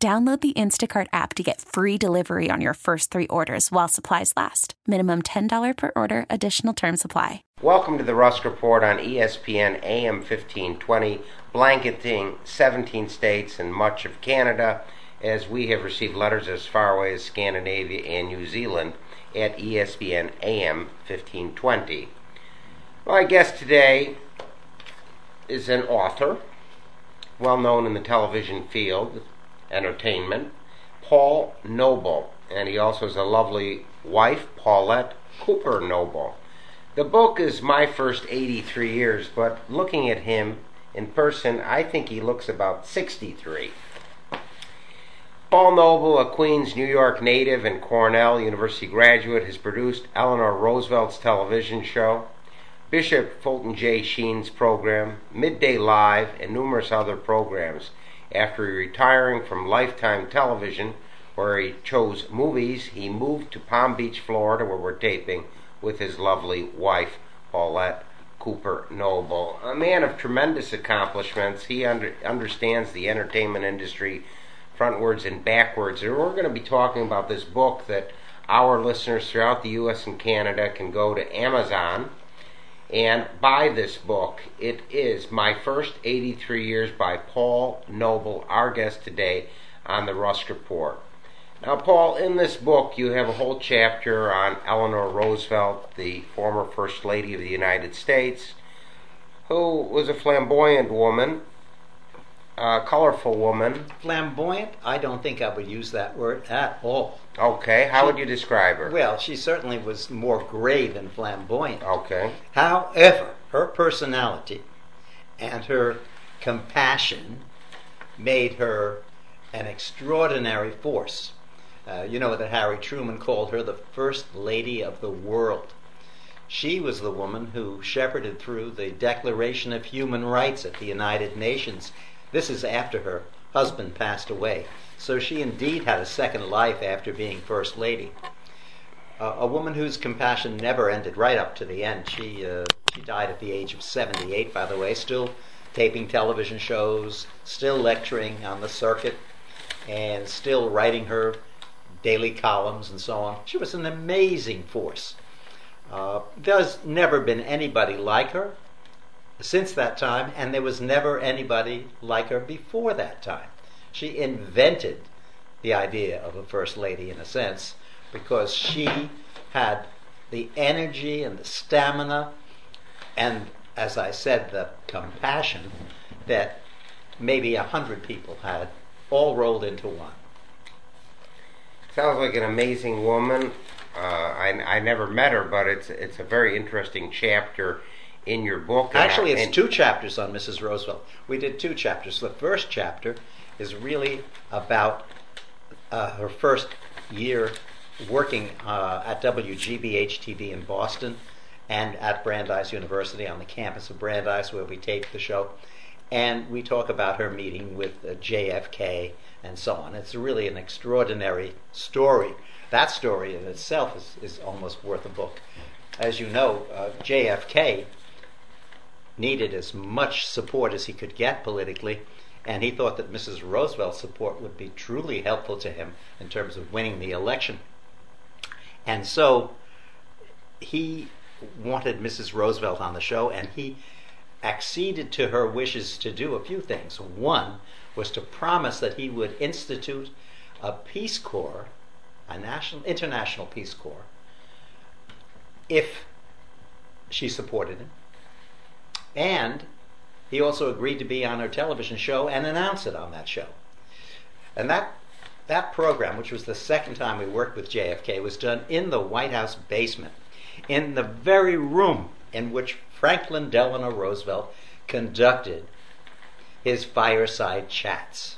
Download the Instacart app to get free delivery on your first three orders while supplies last. Minimum $10 per order, additional term supply. Welcome to the Rusk Report on ESPN AM 1520, blanketing 17 states and much of Canada, as we have received letters as far away as Scandinavia and New Zealand at ESPN AM 1520. My guest today is an author, well known in the television field, entertainment, Paul Noble, and he also has a lovely wife, Paulette Cooper Noble. The book is My First 83 Years, but looking at him in person, I think he looks about 63. Paul Noble, a Queens, New York native and Cornell University graduate, has produced Eleanor Roosevelt's television show, Bishop Fulton J. Sheen's program, Midday Live, and numerous other programs. After retiring from Lifetime Television, where he chose movies, he moved to Palm Beach, Florida, where we're taping with his lovely wife, Paulette Cooper Noble. A man of tremendous accomplishments. He under, understands the entertainment industry frontwards and backwards. And we're going to be talking about this book that our listeners throughout the U.S. and Canada can go to Amazon and buy this book. It is My First 83 Years by Paul Noble, our guest today on the Rusk Report. Now, Paul, in this book, you have a whole chapter on Eleanor Roosevelt, the former First Lady of the United States, who was a flamboyant woman, a colorful woman. Flamboyant? I don't think I would use that word at all. Okay, how would you describe her? Well, she certainly was more gray than flamboyant. Okay. However, her personality and her compassion made her an extraordinary force. Uh, you know that Harry Truman called her the first lady of the world. She was the woman who shepherded through the Declaration of Human Rights at the United Nations. This is after her husband passed away. So she indeed had a second life after being First Lady. Uh, a woman whose compassion never ended right up to the end. She, uh, she died at the age of 78, by the way, still taping television shows, still lecturing on the circuit, and still writing her daily columns and so on. She was an amazing force. Uh, there's never been anybody like her since that time, and there was never anybody like her before that time. She invented the idea of a first lady in a sense because she had the energy and the stamina and, as I said, the compassion that maybe a hundred people had all rolled into one. Sounds like an amazing woman. Uh, I, I never met her, but it's it's a very interesting chapter in your book. Actually, it's two chapters on Mrs. Roosevelt. We did two chapters. The first chapter is really about uh, her first year working uh, at WGBH TV in Boston and at Brandeis University on the campus of Brandeis, where we taped the show. And we talk about her meeting with uh, JFK and so on. It's really an extraordinary story. That story in itself is, is almost worth a book. As you know, uh, JFK needed as much support as he could get politically, and he thought that Mrs. Roosevelt's support would be truly helpful to him in terms of winning the election. And so he wanted Mrs. Roosevelt on the show, and he acceded to her wishes to do a few things. One was to promise that he would institute a Peace Corps, a national, international Peace Corps, if she supported him. And he also agreed to be on our television show and announce it on that show. And that that program, which was the second time we worked with JFK, was done in the White House basement, in the very room in which Franklin Delano Roosevelt conducted his fireside chats.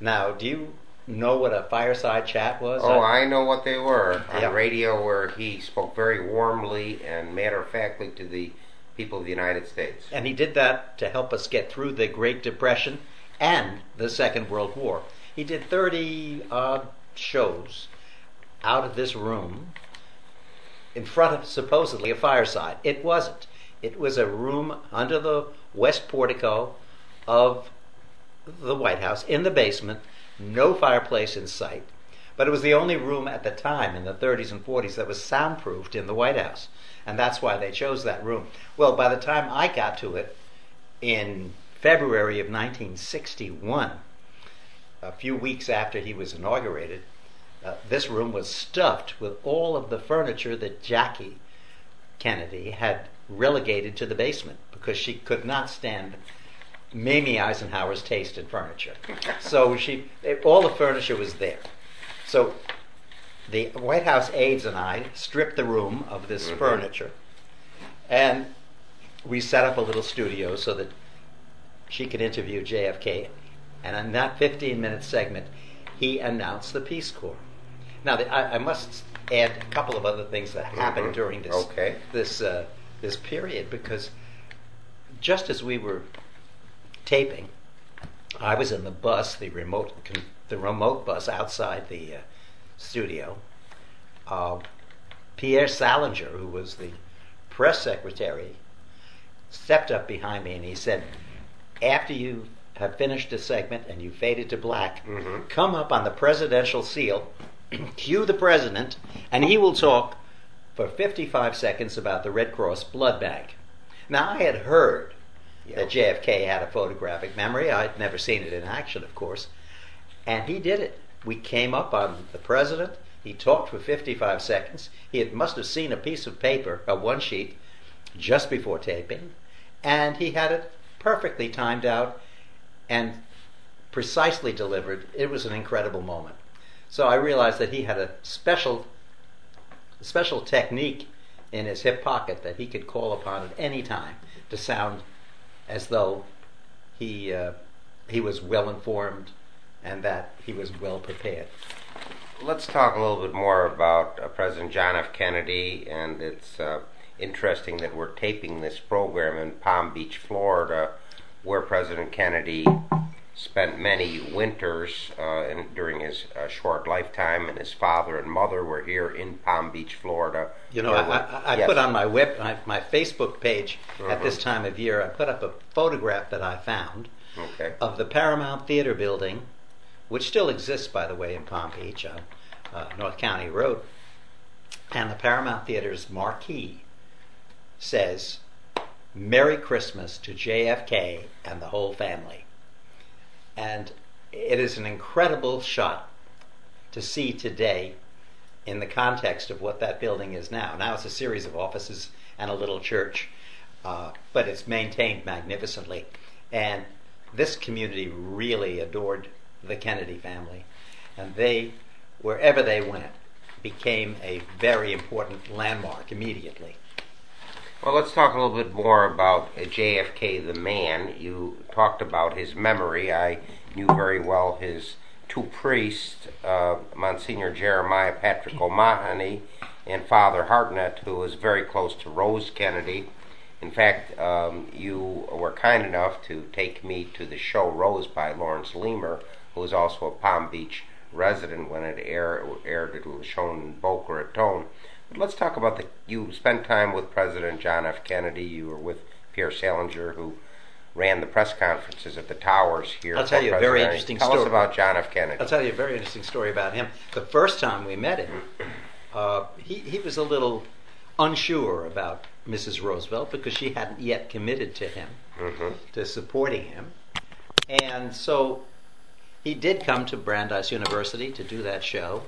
Now, do you know what a fireside chat was? Oh, I know what they were on Yeah. radio, where he spoke very warmly and matter of factly to the people of the United States. And he did that to help us get through the Great Depression and the Second World War. He did 30 odd shows out of this room in front of supposedly a fireside. It wasn't. It was a room under the west portico of the White House in the basement, no fireplace in sight. But it was the only room at the time in the 30s and 40s that was soundproofed in the White House. And that's why they chose that room. Well, by the time I got to it in February of 1961, a few weeks after he was inaugurated, uh, this room was stuffed with all of the furniture that Jackie Kennedy had relegated to the basement because she could not stand Mamie Eisenhower's taste in furniture. So she, all the furniture was there. So the White House aides and I stripped the room of this Mhm. furniture, and we set up a little studio so that she could interview JFK. And in that 15-minute segment, he announced the Peace Corps. Now, the, I, I must add a couple of other things that happened Mhm. during this Okay. this uh, this period because just as we were taping, I was in the bus, the remote the remote bus outside the uh, studio. Uh, Pierre Salinger, who was the press secretary, stepped up behind me and he said, "After you have finished the segment and you faded to black, Mhm. come up on the presidential seal, cue the president, and he will talk for 55 seconds about the Red Cross blood bank." Now I had heard that JFK had a photographic memory. I'd never seen it in action, of course. And he did it. We came up on the president. He talked for 55 seconds. He had, must have seen a piece of paper, a one sheet, just before taping. And he had it perfectly timed out and precisely delivered. It was an incredible moment. So I realized that he had a special, special technique in his hip pocket that he could call upon at any time to sound as though he uh, he was well informed and that he was well prepared. Let's talk a little bit more about uh, President John F. Kennedy, and it's uh, interesting that we're taping this program in Palm Beach, Florida, where President Kennedy spent many winters uh, in, during his uh, short lifetime, and his father and mother were here in Palm Beach, Florida. You know, I, I, I Yes. put on my web my, my Facebook page at Mhm. this time of year. I put up a photograph that I found Okay. of the Paramount Theater building, which still exists, by the way, in Palm Beach on uh, North County Road. And the Paramount Theater's marquee says, Merry Christmas to JFK and the whole family. And it is an incredible shot to see today in the context of what that building is now. Now it's a series of offices and a little church, uh, but it's maintained magnificently. And this community really adored the Kennedy family, and they, wherever they went, became a very important landmark immediately. Well, let's talk a little bit more about uh, JFK the man. You talked about his memory. I knew very well his two priests, uh, Monsignor Jeremiah Patrick O'Mahony and Father Hartnett, who was very close to Rose Kennedy. In fact, um, you were kind enough to take me to the show Rose by Laurence Leamer, who was also a Palm Beach resident when it air, aired. It was shown in Boca Raton. But let's talk about the. You spent time with President John F. Kennedy. You were with Pierre Salinger, who ran the press conferences at the towers here. I'll tell you a very interesting Tell story. us about John F. Kennedy. I'll tell you a very interesting story about him. The first time we met him, uh, he, he was a little unsure about Mrs. Roosevelt because she hadn't yet committed to him, hmm to supporting him. And so he did come to Brandeis University to do that show,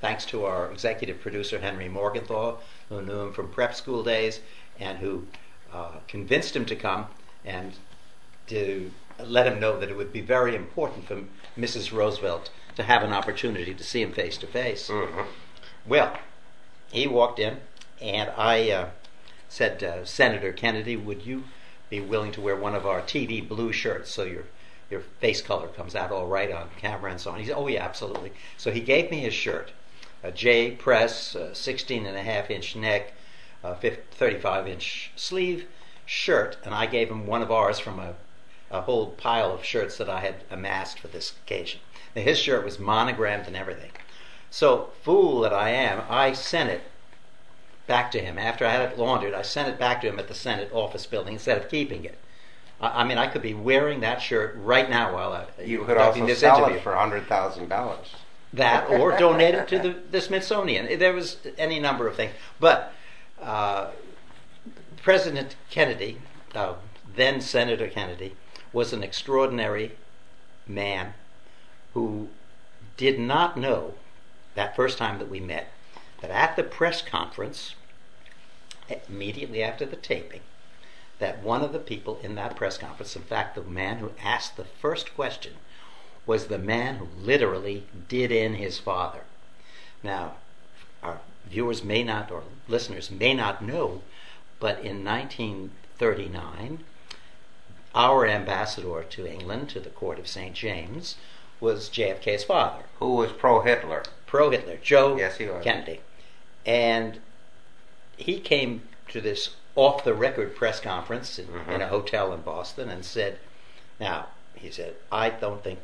thanks to our executive producer, Henry Morgenthau, who knew him from prep school days and who uh, convinced him to come and to let him know that it would be very important for Mrs. Roosevelt to have an opportunity to see him face to face. hmm Well, he walked in, and I uh, said, uh, Senator Kennedy, would you be willing to wear one of our TV blue shirts so your your face color comes out all right on camera and so on. He said, oh yeah, absolutely. So he gave me his shirt, a J press, 16 and a half inch neck, 35 inch sleeve shirt, and I gave him one of ours from a, a whole pile of shirts that I had amassed for this occasion. Now, his shirt was monogrammed and everything. So, fool that I am, I sent it back to him. After I had it laundered, I sent it back to him at the Senate office building instead of keeping it. I, I mean, I could be wearing that shirt right now while I, you could also this sell interview. it for hundred thousand dollars. That or donate it to the, the Smithsonian. There was any number of things, but uh, President Kennedy, uh, then Senator Kennedy, was an extraordinary man who did not know that first time that we met that at the press conference, immediately after the taping, that one of the people in that press conference, in fact, the man who asked the first question, was the man who literally did in his father. Now, our viewers may not, or listeners may not know, but in 1939, our ambassador to England, to the court of St. James, was JFK's father. Who was pro Hitler? Pro Hitler, Joe yes, he was. Kennedy. And he came to this off the record press conference in, mm-hmm. in, a hotel in Boston and said, Now, he said, I don't think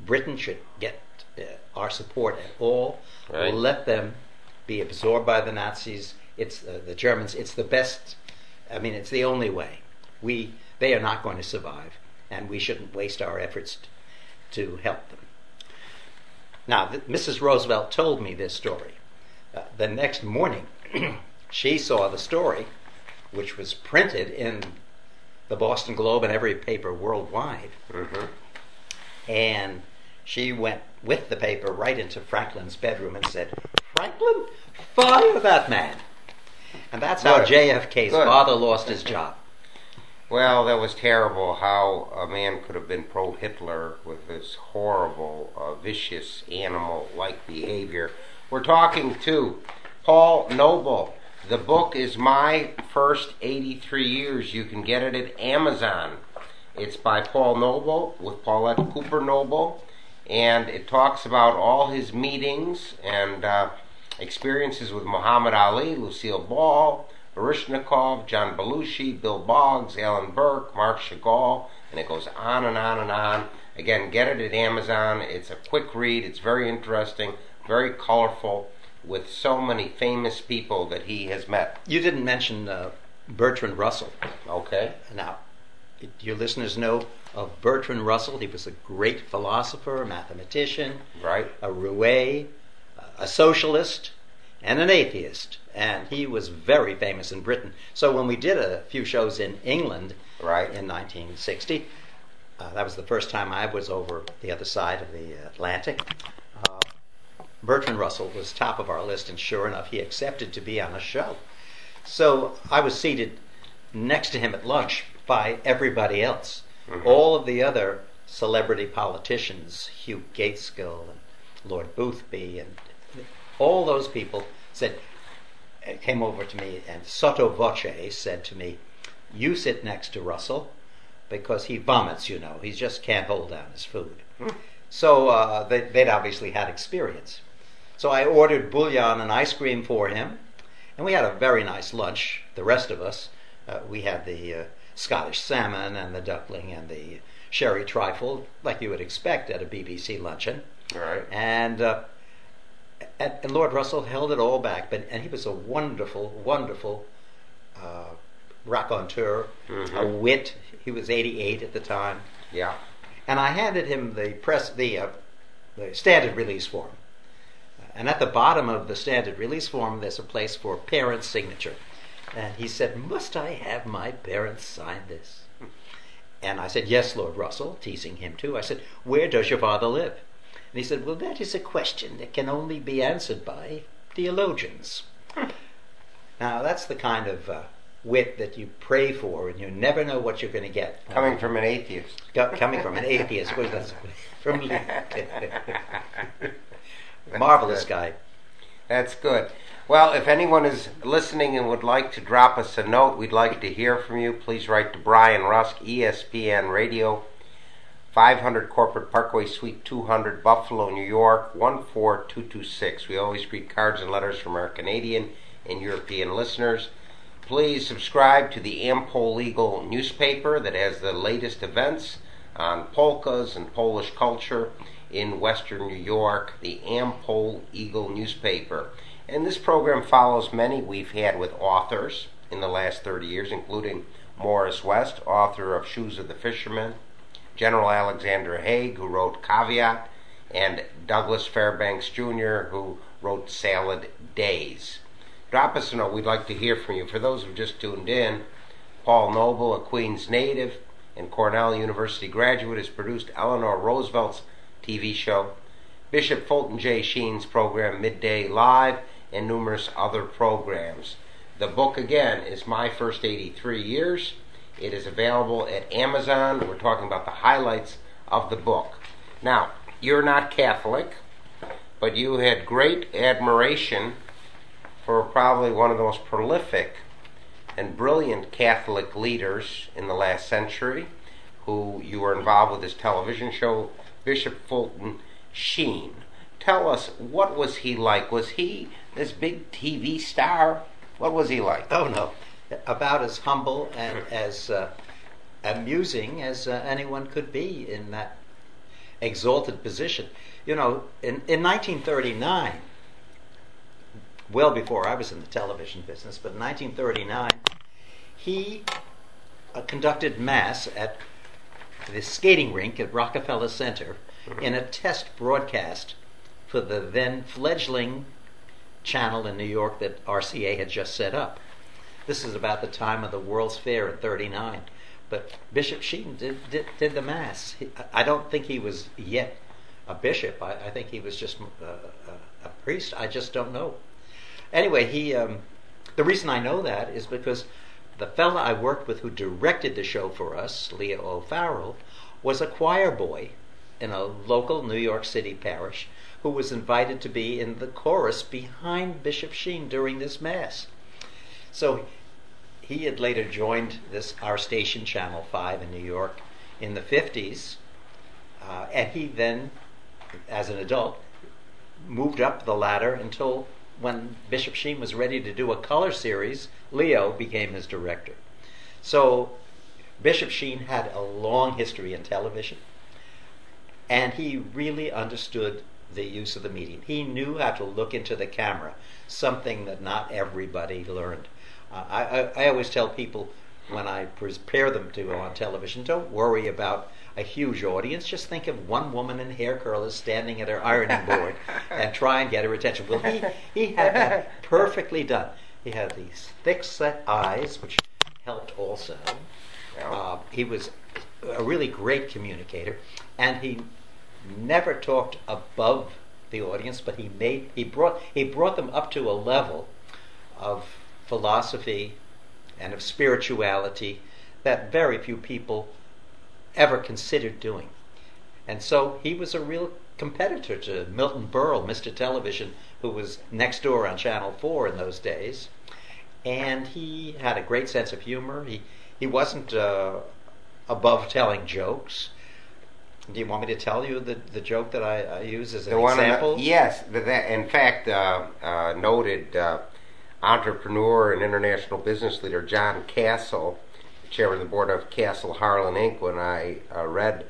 Britain should get uh, our support at all. Right. Let them be absorbed by the Nazis. It's uh, the Germans. It's the best. I mean, it's the only way. We they are not going to survive, and we shouldn't waste our efforts t- to help them. Now, th- Mrs. Roosevelt told me this story. Uh, the next morning, she saw the story, which was printed in the Boston Globe and every paper worldwide. Mm-hmm. And she went with the paper right into Franklin's bedroom and said, Franklin, fire that man. And that's how JFK's Good. father lost his job. Well, that was terrible how a man could have been pro Hitler with this horrible, uh, vicious animal like behavior. We're talking to Paul Noble. The book is My First 83 Years. You can get it at Amazon. It's by Paul Noble with Paulette Cooper Noble, and it talks about all his meetings and uh, experiences with Muhammad Ali, Lucille Ball, Baryshnikov, John Belushi, Bill Boggs, Alan Burke, Marc Chagall, and it goes on and on and on. Again, get it at Amazon. It's a quick read. It's very interesting, very colorful, with so many famous people that he has met. You didn't mention uh, Bertrand Russell. Okay. Now, your listeners know of Bertrand Russell. He was a great philosopher, a mathematician, Right. a roue, a socialist, and an atheist. And he was very famous in Britain. So when we did a few shows in England Right. in 1960, uh, that was the first time I was over the other side of the Atlantic. Bertrand Russell was top of our list, and sure enough, he accepted to be on a show. So I was seated next to him at lunch by everybody else. All of the other celebrity politicians, Hugh Gaitskell and Lord Boothby, and all those people said, came over to me and sotto voce said to me, "You sit next to Russell because he vomits. You know, he just can't hold down his food." So uh, they, they'd obviously had experience. So I ordered bouillon and ice cream for him, and we had a very nice lunch. The rest of us, uh, we had the uh, Scottish salmon and the duckling and the sherry trifle, like you would expect at a BBC luncheon. All right. And, uh, and, and Lord Russell held it all back, but and he was a wonderful, wonderful uh, raconteur, a wit. He was 88 at the time, Yeah. and I handed him the press, the uh, the standard release form. And at the bottom of the standard release form, there's a place for parent's signature. And he said, Must I have my parents sign this? And I said, Yes, Lord Russell, teasing him too. I said, Where does your father live? And he said, Well, that is a question that can only be answered by theologians. now, that's the kind of uh, wit that you pray for, and you never know what you're going to get. Coming from an atheist. Co- coming from an atheist. What is marvelous guy. That's good. Well, if anyone is listening and would like to drop us a note, we'd like to hear from you. Please write to Brian Rusk, ESPN Radio, 500 Corporate Parkway, Suite 200, Buffalo, New York, 14226. We always read cards and letters from our Canadian and European listeners. Please subscribe to the Ampol Eagle newspaper that has the latest events on polkas and Polish culture in Western New York, the Ampol Eagle newspaper. And this program follows many we've had with authors in the last 30 years, including Morris West, author of Shoes of the Fisherman, General Alexander Haig, who wrote Caveat, and Douglas Fairbanks Jr., who wrote Salad Days. Drop us a note. We'd like to hear from you. For those who just tuned in, Paul Noble, a Queens native and Cornell University graduate, has produced Eleanor Roosevelt's TV show, Bishop Fulton J. Sheen's program Midday Live, and numerous other programs. The book, again, is My First 83 Years. It is available at Amazon. We're talking about the highlights of the book. Now, you're not Catholic, but you had great admiration for probably one of the most prolific and brilliant Catholic leaders in the last century, who you were involved with his television show, Bishop Fulton Sheen. Tell us, what was he like? Was he this big TV star? What was he like? Oh no, about as humble and as uh, amusing as uh, anyone could be in that exalted position. You know, in, in 1939, well before I was in the television business, but in 1939, he uh, conducted mass at the skating rink at Rockefeller Center mm-hmm. in a test broadcast for the then fledgling channel in New York that RCA had just set up. This is about the time of the World's Fair in 39. But Bishop Sheen did, did, did the Mass. He, I don't think he was yet a bishop. I, I think he was just a, a, a, priest. I just don't know. Anyway, he. Um, the reason I know that is because the fella I worked with who directed the show for us, Leo O'Farrell, was a choir boy in a local New York City parish who was invited to be in the chorus behind Bishop Sheen during this Mass. So he had later joined this our station, Channel 5 in New York, in the 50s. Uh, and he then, as an adult, moved up the ladder until when Bishop Sheen was ready to do a color series, Leo became his director. So Bishop Sheen had a long history in television, and he really understood the use of the medium. He knew how to look into the camera, something that not everybody learned. Uh, I, I, I always tell people when I prepare them to go on television, don't worry about a huge audience. Just think of one woman in hair curlers standing at her ironing board and try and get her attention. Well, he, he had that perfectly done. He had these thick set eyes, which helped also. Uh, he was a really great communicator, and he never talked above the audience, but he made he brought he brought them up to a level of philosophy and of spirituality that very few people ever considered doing. And so he was a real competitor to Milton Berle, Mr. Television, who was next door on Channel 4 in those days. And he had a great sense of humor. He, he wasn't uh, above telling jokes. Do you want me to tell you the, the joke that I, I use as an the example? The, yes, that, in fact, uh, uh, noted uh, entrepreneur and international business leader John Castle, chairman of the board of Castle Harlan Inc., when I uh, read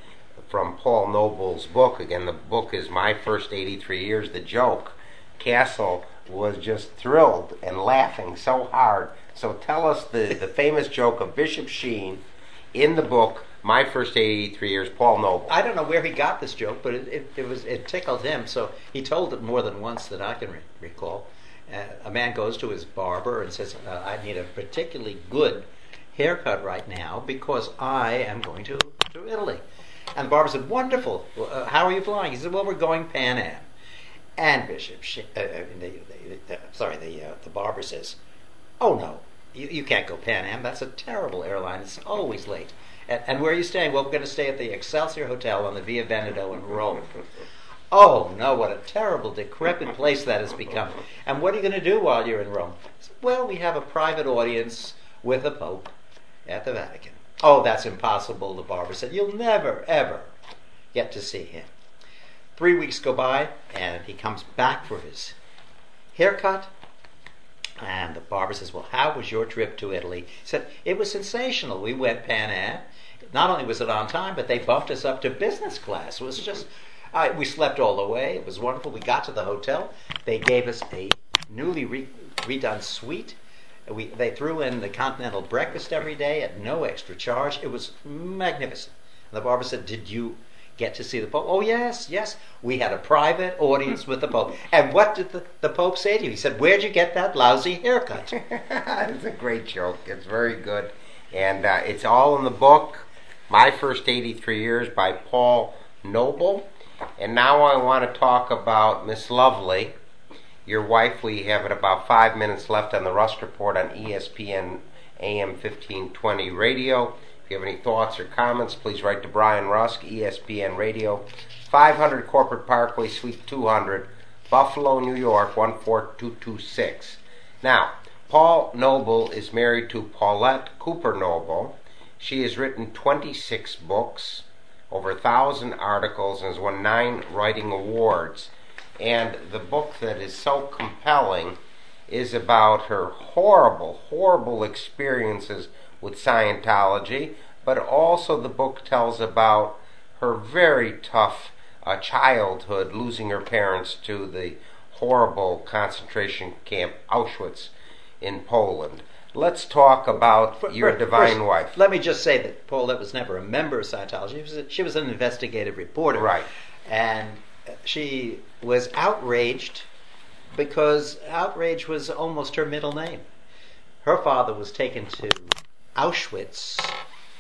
from Paul Noble's book, again, the book is My First 83 Years, The Joke, Castle was just thrilled and laughing so hard. So tell us the, the famous joke of Bishop Sheen in the book my first 83 years, Paul Noble. I don't know where he got this joke, but it, it, it was it tickled him. So he told it more than once that I can re- recall. Uh, a man goes to his barber and says, uh, "I need a particularly good haircut right now because I am going to to Italy." And the barber said, "Wonderful. Uh, how are you flying?" He said, "Well, we're going Pan Am." And Bishop, uh, uh, the, the, the, sorry, the uh, the barber says, "Oh no, you, you can't go Pan Am. That's a terrible airline. It's always late." And, and where are you staying? Well, we're going to stay at the Excelsior Hotel on the Via Veneto in Rome. Oh no, what a terrible, decrepit place that has become. And what are you going to do while you're in Rome? Well, we have a private audience with the Pope at the Vatican. Oh, that's impossible, the barber said. You'll never, ever get to see him. Three weeks go by, and he comes back for his haircut. And the barber says, Well, how was your trip to Italy? He said, It was sensational. We went Pan Am. Not only was it on time, but they bumped us up to business class. It was just, uh, we slept all the way. It was wonderful. We got to the hotel. They gave us a newly re- redone suite. We, they threw in the continental breakfast every day at no extra charge. It was magnificent. And the barber said, Did you get to see the Pope? Oh, yes, yes. We had a private audience with the Pope. And what did the, the Pope say to you? He said, Where'd you get that lousy haircut? it's a great joke. It's very good. And uh, it's all in the book, My First 83 Years by Paul Noble. And now I want to talk about Miss Lovely, your wife. We have it about five minutes left on the Rusk Report on ESPN AM 1520 radio. If you have any thoughts or comments, please write to Brian Rusk, ESPN Radio, 500 Corporate Parkway, Suite 200, Buffalo, New York, 14226. Now, Paul Noble is married to Paulette Cooper Noble. She has written 26 books, over a thousand articles, and has won nine writing awards. And the book that is so compelling is about her horrible, horrible experiences with Scientology, but also the book tells about her very tough uh, childhood, losing her parents to the horrible concentration camp Auschwitz in Poland. Let's talk about your divine first, wife. Let me just say that Paulette was never a member of Scientology. She was, a, she was an investigative reporter. Right. And she was outraged because outrage was almost her middle name. Her father was taken to Auschwitz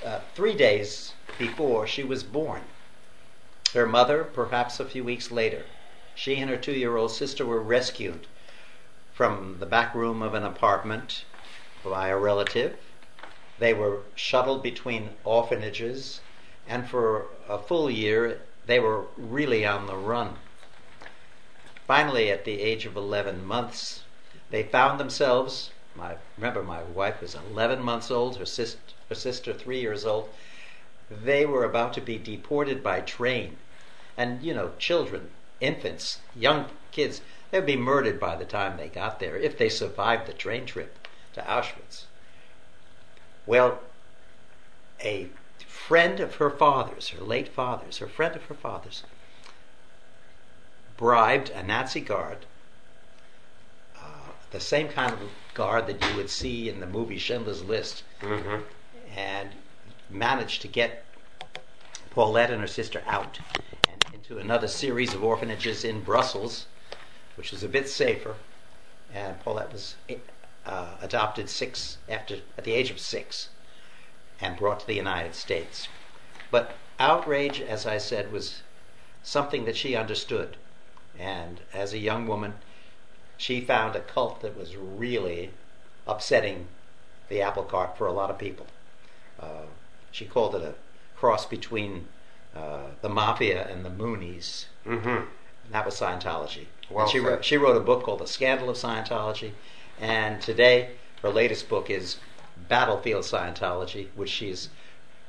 uh, three days before she was born. Her mother, perhaps a few weeks later. She and her two year old sister were rescued from the back room of an apartment by a relative. They were shuttled between orphanages, and for a full year they were really on the run. Finally, at the age of 11 months, they found themselves. My, remember, my wife was 11 months old, her, sis, her sister 3 years old. They were about to be deported by train. And, you know, children, infants, young kids, they'd be murdered by the time they got there if they survived the train trip to Auschwitz. Well, a friend of her father's, her late father's, her friend of her father's, bribed a Nazi guard, uh, the same kind of guard that you would see in the movie Schindler's List, hmm and managed to get Paulette and her sister out and into another series of orphanages in Brussels, which was a bit safer. And Paulette was uh, adopted six after at the age of six, and brought to the United States. But outrage, as I said, was something that she understood. And as a young woman, she found a cult that was really upsetting the apple cart for a lot of people. Uh, she called it a cross between uh, the mafia and the Moonies. hmm And that was Scientology. Well and she, wrote, she wrote a book called The Scandal of Scientology. And today, her latest book is Battlefield Scientology, which she's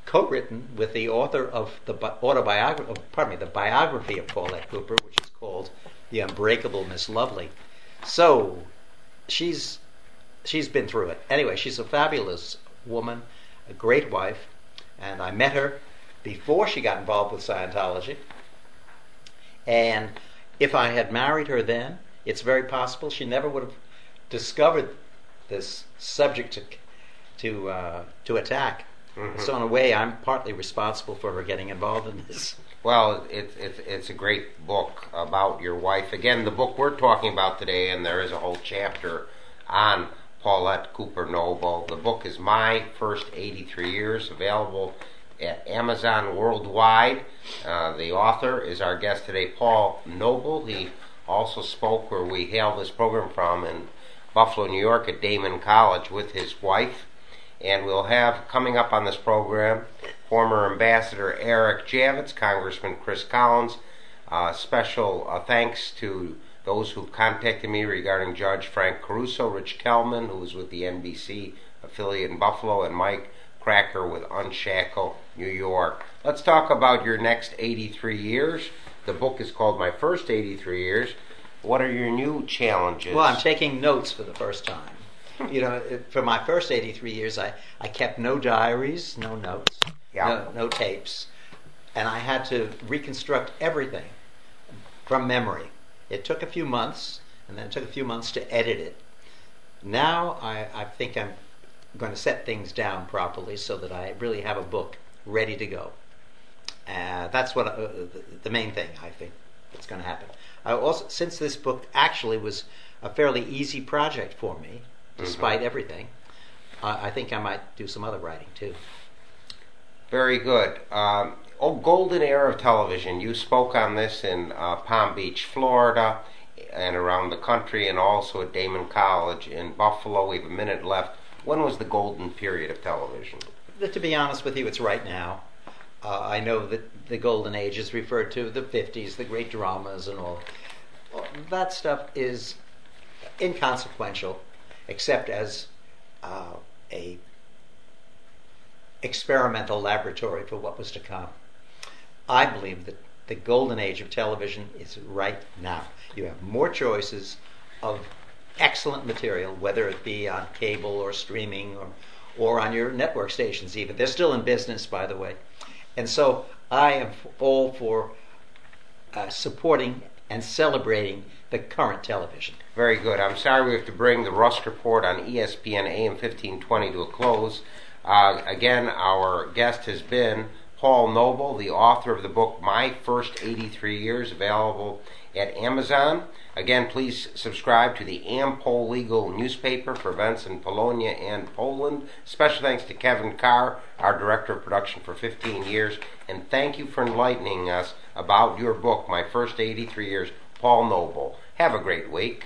co-written with the author of the bi- autobiography, oh, pardon me, the biography of Paulette Cooper, which is called The Unbreakable Miss Lovely. So, she's she's been through it. Anyway, she's a fabulous woman, a great wife, and I met her before she got involved with Scientology. And if I had married her then, it's very possible she never would have discovered this subject to to uh, to attack. Mhm. So in a way, I'm partly responsible for her getting involved in this. Well, it's it's it's a great book about your wife. Again, the book we're talking about today, and there is a whole chapter on Paulette Cooper Noble. The book is My First 83 Years, available at Amazon worldwide. Uh, the author is our guest today, Paul Noble. He also spoke where we hail this program from in Buffalo, New York, at Daemen College with his wife. And we'll have coming up on this program former Ambassador Eric Javits, Congressman Chris Collins. Uh, special uh, thanks to those who contacted me regarding Judge Frank Caruso, Rich Kellman, who was with the NBC affiliate in Buffalo, and Mike Cracker with Unshackle New York. Let's talk about your next 83 years. The book is called My First 83 Years. What are your new challenges? Well, I'm taking notes for the first time. You know, for my first 83 years, I, I kept no diaries, no notes, Yeah. no, no tapes, and I had to reconstruct everything from memory. It took a few months, and then it took a few months to edit it. Now I, I think I'm going to set things down properly so that I really have a book ready to go. Uh, that's what uh, the, the main thing I think that's going to happen. I also, since this book actually was a fairly easy project for me, despite everything, uh, I think I might do some other writing too. Very good. Um, oh, golden era of television. You spoke on this in uh, Palm Beach, Florida, and around the country, and also at Daemen College in Buffalo. We have a minute left. When was the golden period of television? To be honest with you, it's right now. Uh, I know that the golden age is referred to the 50s, the great dramas and all. Well, that stuff is inconsequential, except as uh, a experimental laboratory for what was to come. I believe that the golden age of television is right now. You have more choices of excellent material, whether it be on cable or streaming or, or on your network stations, even. They're still in business, by the way. And so I am all for uh, supporting and celebrating the current television. Very good. I'm sorry we have to bring the Rusk Report on ESPN AM 1520 to a close. Uh, again, our guest has been Paul Noble, the author of the book My First 83 Years, available at Amazon. Again, please subscribe to the Ampol Eagle newspaper for events in Polonia and Poland. Special thanks to Kevin Carr, our director of production for 15 years. And thank you for enlightening us about your book, My First 83 Years, Paul Noble. Have a great week.